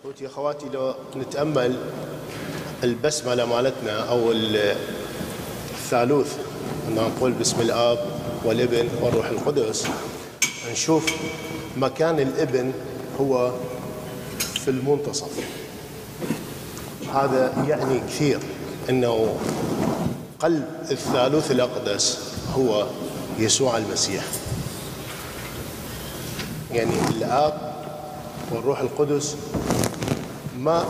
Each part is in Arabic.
اخوتي أخواتي لو نتأمل البسملة مالتنا أو الثالوث إن نقول باسم الأب والابن والروح القدس نشوف مكان الابن هو في المنتصف. هذا يعني كثير إنه قلب الثالوث الأقدس هو يسوع المسيح. يعني الأب والروح القدس ما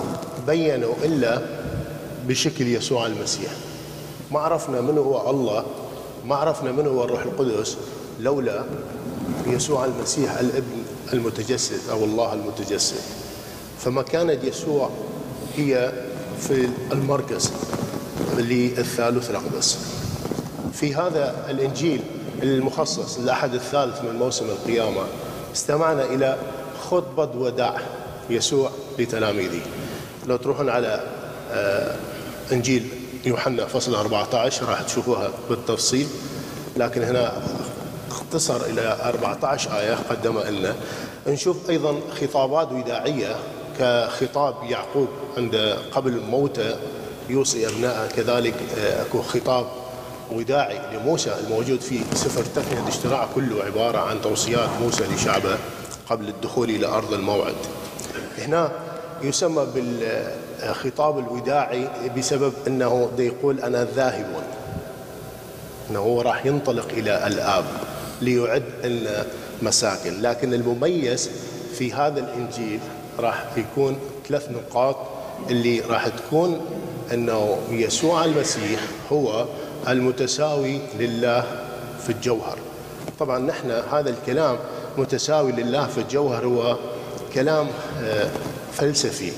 بينوا إلا بشكل يسوع المسيح. ما عرفنا من هو الله ما عرفنا من هو الروح القدس لولا يسوع المسيح الابن المتجسد أو الله المتجسد. فمكانة يسوع هي في المركز للثالوث الأقدس. في هذا الإنجيل المخصص للاحد الثالث من موسم القيامة استمعنا إلى خطبة وداع يسوع لتلاميذه لو تروحون على آه، إنجيل يوحنا فصل 14 راح تشوفوها بالتفصيل. لكن هنا اختصر إلى 14 آية قدمها لنا. نشوف أيضا خطابات وداعية كخطاب يعقوب عند قبل موته يوصي ابنائه كذلك آه، أكو خطاب وداعي لموسى الموجود في سفر تثنيه الاشتراع كله عبارة عن توصيات موسى لشعبه قبل الدخول إلى أرض الموعد. هنا يسمى بالخطاب الوداعي بسبب أنه يقول أنا ذاهب أنه هو راح ينطلق إلى الآب ليعد لنا مساكن، لكن المميز في هذا الإنجيل راح يكون ثلاث نقاط اللي راح تكون أنه يسوع المسيح هو المتساوي لله في الجوهر. طبعا نحن هذا الكلام متساوي لله في الجوهر هو كلام آه، فلسفي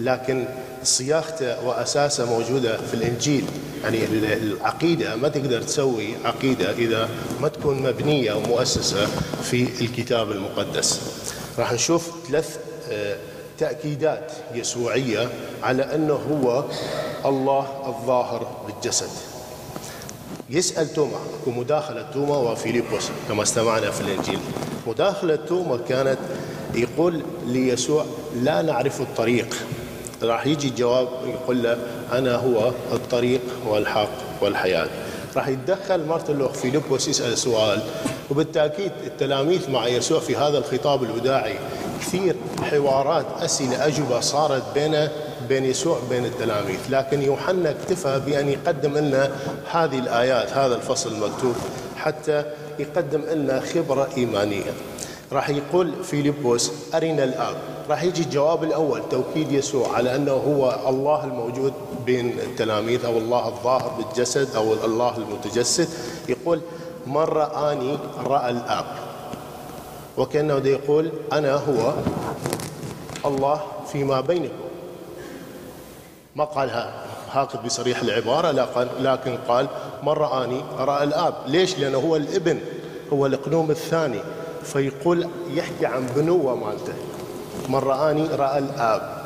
لكن صياغته وأساسه موجودة في الإنجيل يعني العقيدة ما تقدر تسوي عقيدة إذا ما تكون مبنية ومؤسسة في الكتاب المقدس. راح نشوف ثلاث آه، تأكيدات يسوعية على أنه هو الله الظاهر بالجسد. يسأل توما ومداخله توما وفيليبوس كما استمعنا في الإنجيل. مداخلة توما كانت يقول ليسوع لا نعرف الطريق. راح يجي الجواب يقول له أنا هو الطريق والحق والحياة. راح يتدخل مارتن لوخ فيليبوس يسأل سؤال وبالتأكيد التلاميذ مع يسوع في هذا الخطاب الوداعي كثير حوارات أسئلة أجوبة صارت بينه بين يسوع بين التلاميذ. لكن يوحنا اكتفى بأن يقدم لنا هذه الآيات هذا الفصل المكتوب حتى يقدم لنا خبرة إيمانية. راح يقول فيليبوس أرنا الآب راح يجي الجواب الأول توكيد يسوع على أنه هو الله الموجود بين التلاميذ أو الله الظاهر بالجسد أو الله المتجسد. يقول من رآني رأى الآب. وكأنه يقول أنا هو الله فيما بينكم. ما قالها هكذا بصريح العبارة لكن قال من رآني رأى الآب. ليش؟ لأنه هو الابن هو الإقنوم الثاني. فيقول يحكي عن بنوة مالته. من رآني رأى الآب.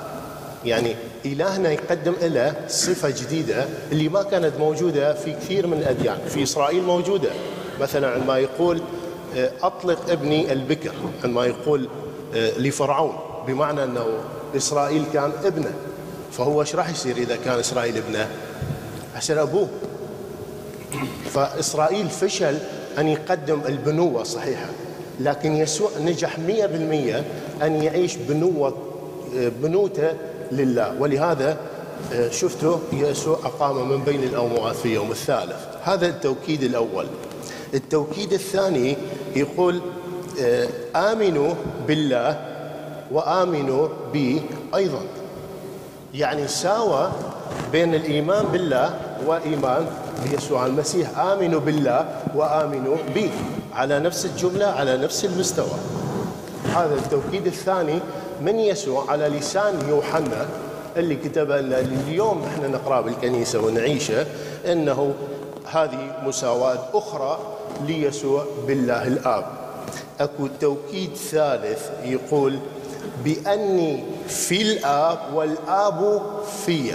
يعني إلهنا يقدم له صفة جديدة اللي ما كانت موجودة في كثير من الأديان في إسرائيل موجودة. مثلا عندما يقول آه، أطلق ابني البكر. عندما يقول آه، لفرعون بمعنى أنه إسرائيل كان ابنه. فهو إيش راح يصير إذا كان إسرائيل ابنه؟ عشان أبوه. فإسرائيل فشل أن يقدم البنوة الصحيحة لكن يسوع نجح مية بالمية أن يعيش بنوة بنوته لله. ولهذا آه، شفتوا يسوع أقام من بين الأموات في يوم الثالث. هذا التوكيد الأول. التوكيد الثاني يقول آه، آمنوا بالله وآمنوا بي أيضا. يعني ساوى بين الإيمان بالله وإيمان بيسوع المسيح. آمنوا بالله وآمنوا بي. على نفس الجملة على نفس المستوى. هذا التوكيد الثاني من يسوع على لسان يوحنا اللي كتب لنا اليوم إحنا نقراه بالكنيسة ونعيشه إنه هذه مساواة أخرى ليسوع بالله الآب. أكو توكيد ثالث يقول بأني في الآب والآب في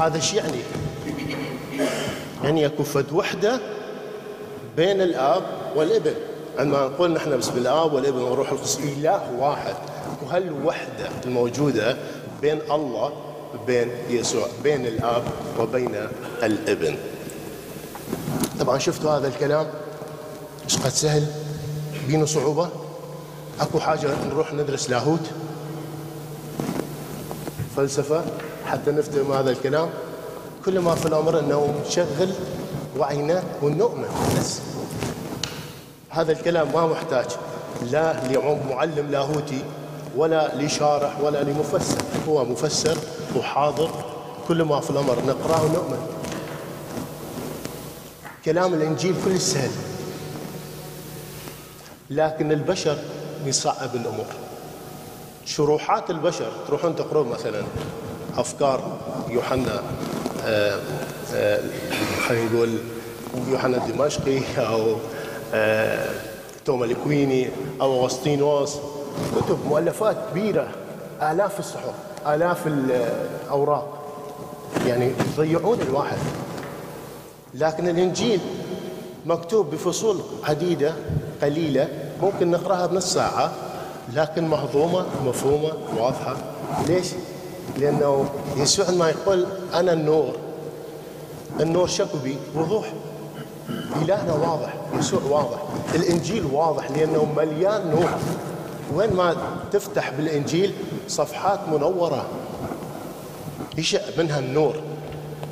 هذا إيش يعني؟ يعني أكو فد وحده بين الاب والابن. عندما نقول نحن بسم الاب والابن والروح القدس إله واحد. وهالوحدة الموجودة بين الله بين يسوع بين الآب وبين الابن؟ طبعا شفتوا هذا الكلام؟ إيش قد سهل. بينه صعوبة؟ أكو حاجة نروح ندرس لاهوت؟ فلسفة؟ حتى نفتهم هذا الكلام؟ كل ما في الأمر أنه نشغل وعينا ونؤمن. بس هذا الكلام ما محتاج لا لمعلم لاهوتي ولا لشارح ولا لمفسر. هو مفسر وحاضر كل ما في الأمر نقرأه ونؤمن. كلام الإنجيل كل سهل لكن البشر يصعب الأمور. شروحات البشر تروحون تقرون مثلا أفكار يوحنا خلينا نقول يوحنا الدمشقي أو آه، توما الكويني أو أغسطينوس كتب مؤلفات كبيرة آلاف الصحف آلاف الأوراق. يعني يضيعون الواحد. لكن الإنجيل مكتوب بفصول عديدة قليلة ممكن نقرأها بنص ساعة لكن مهضومة مفهومة واضحة. ليش؟ لأنه يسوع ما يقول أنا النور. النور شكو وضوح. إلهنا واضح يسوع واضح الإنجيل واضح لأنه مليان نور. وين ما تفتح بالإنجيل صفحات منورة يشع منها النور.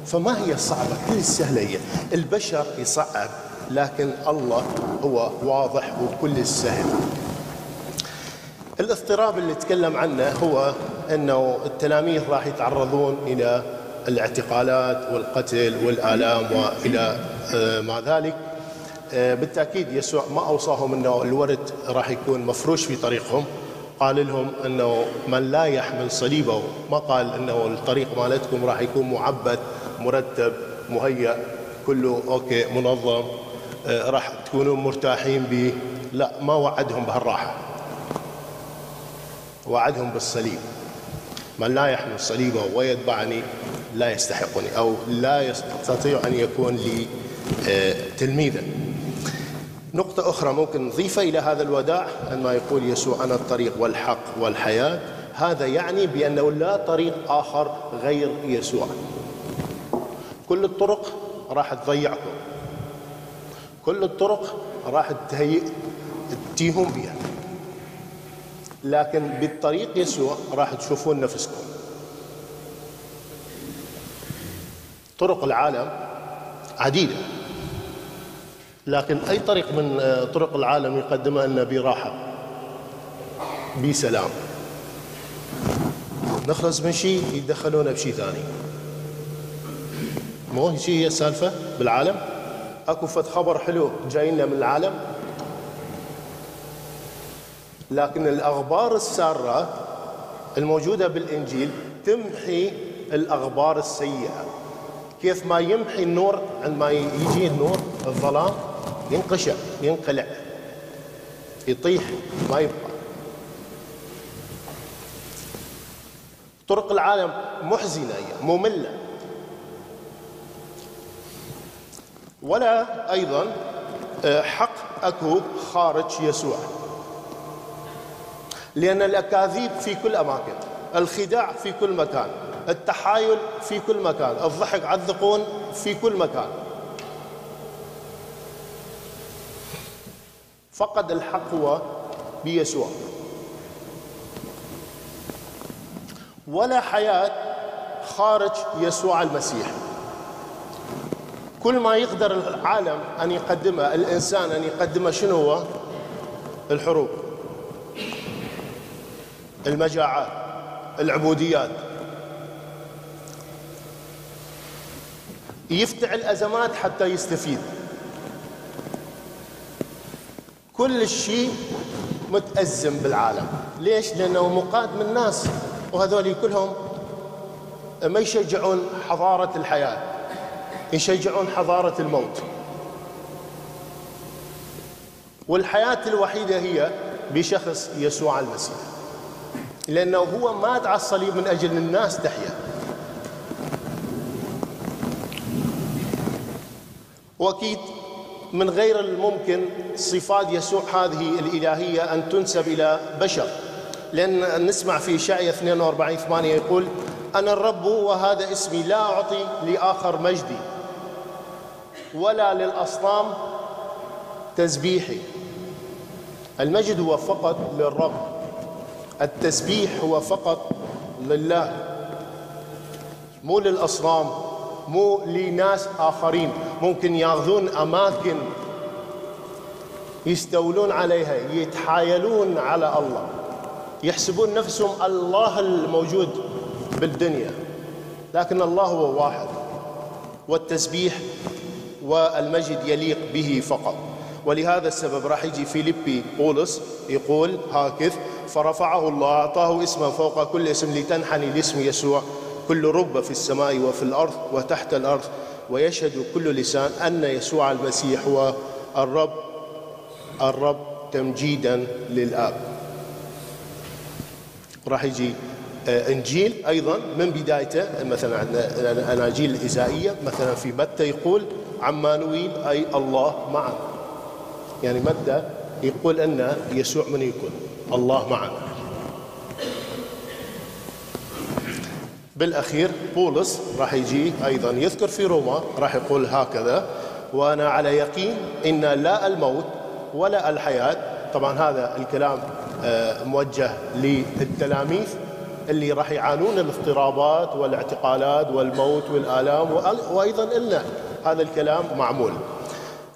فما هي صعبة؟ كل سهلة هي. البشر يصعب لكن الله هو واضح وكل السهل الاضطراب اللي تكلم عنه هو إنه التلاميذ راح يتعرضون إلى الاعتقالات والقتل والآلام وإلى آه، ما ذلك آه، بالتأكيد يسوع ما أوصاهم إنه الورد راح يكون مفروش في طريقهم. قال لهم إنه من لا يحمل صليبه ما قال إنه الطريق مالتكم راح يكون معبد مرتب مهيأ كله أوكي منظم آه، راح تكونون مرتاحين به. لا ما وعدهم بهالراحة. وعدهم بالصليب. من لا يحمل صليبه ويتبعني لا يستحقني أو لا يستطيع أن يكون لي آه، تلميذا. نقطة أخرى ممكن نضيفها إلى هذا الوداع عندما يقول يسوع أنا الطريق والحق والحياة. هذا يعني بأنه لا طريق آخر غير يسوع. كل الطرق راح تضيعكم. كل الطرق راح تهيئ تتيهم بها. لكن بالطريق يسوع راح تشوفون نفسكم. طرق العالم عديدة. لكن أي طريق من طرق العالم يقدمها لنا براحة؟ بسلام. نخلص من شيء يدخلونا بشيء ثاني. مو هي هي السالفة بالعالم؟ أكو فد خبر حلو جاي لنا من العالم. لكن الأخبار السارة الموجودة بالإنجيل تمحي الأخبار السيئة. كيف ما يمحي النور عندما يجي النور الظلام ينقشع ينقلع يطيح ما يبقى. طرق العالم محزنة مملة. ولا أيضا آه، حق أكو خارج يسوع. لأن الأكاذيب في كل أماكن الخداع في كل مكان. التحايل في كل مكان الضحك على الذقون في كل مكان. فقد الحق هو بيسوع. ولا حياة خارج يسوع المسيح. كل ما يقدر العالم أن يقدمه الإنسان أن يقدمه شنو هو؟ الحروب. المجاعات العبوديات. يفتعل أزمات حتى يستفيد. كل الشيء متأزم بالعالم. ليش؟ لأنه مقاد من الناس وهذول كلهم ما يشجعون حضارة الحياة يشجعون حضارة الموت. والحياة الوحيدة هي بشخص يسوع المسيح لأنه هو مات على الصليب من أجل الناس تحيا. وأكيد من غير الممكن صفات يسوع هذه الإلهية أن تنسب إلى بشر. لأن نسمع في إشعيا 42 8 يقول أنا الرب وهذا اسمي لا أعطي لآخر مجدي ولا للأصنام تسبيحي. المجد هو فقط للرب التسبيح هو فقط لله مو للأصنام. مو لناس آخرين. ممكن ياخذون أماكن يستولون عليها يتحايلون على الله يحسبون نفسهم الله الموجود بالدنيا. لكن الله هو واحد والتسبيح والمجد يليق به فقط. ولهذا السبب راح يجي فيليبي بولس يقول هكذا فرفعه الله أعطاه اسما فوق كل اسم لتنحني لاسم يسوع. كل رب في السماء وفي الأرض وتحت الأرض ويشهد كل لسان أن يسوع المسيح هو الرب الرب تمجيدا للآب. راح يجي آه، إنجيل أيضا من بدايته مثلا عندنا الاناجيل الإزائية مثلا في متى يقول عمانويل أي الله معنا يعني متى يقول أن يسوع من يكون؟ الله معنا بالأخير بولس راح يجي أيضا يذكر في روما راح يقول هكذا وأنا على يقين إن لا الموت ولا الحياة. طبعا هذا الكلام آه، موجه للتلاميذ اللي راح يعانون الاضطرابات والاعتقالات والموت والآلام وأيضا إلنا هذا الكلام معمول.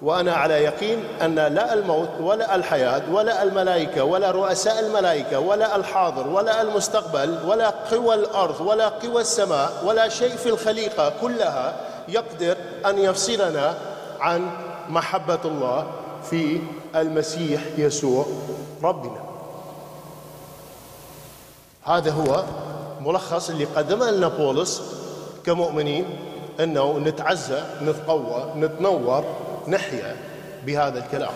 وأنا على يقين أن لا الموت ولا الحياة ولا الملائكة ولا رؤساء الملائكة ولا الحاضر ولا المستقبل ولا قوى الأرض ولا قوى السماء ولا شيء في الخليقة كلها يقدر أن يفصلنا عن محبة الله في المسيح يسوع ربنا. هذا هو ملخص اللي قدمه لنا بولس كمؤمنين إنه نتعزى نتقوى نتنور نحيا بهذا الكلام.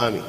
آمين.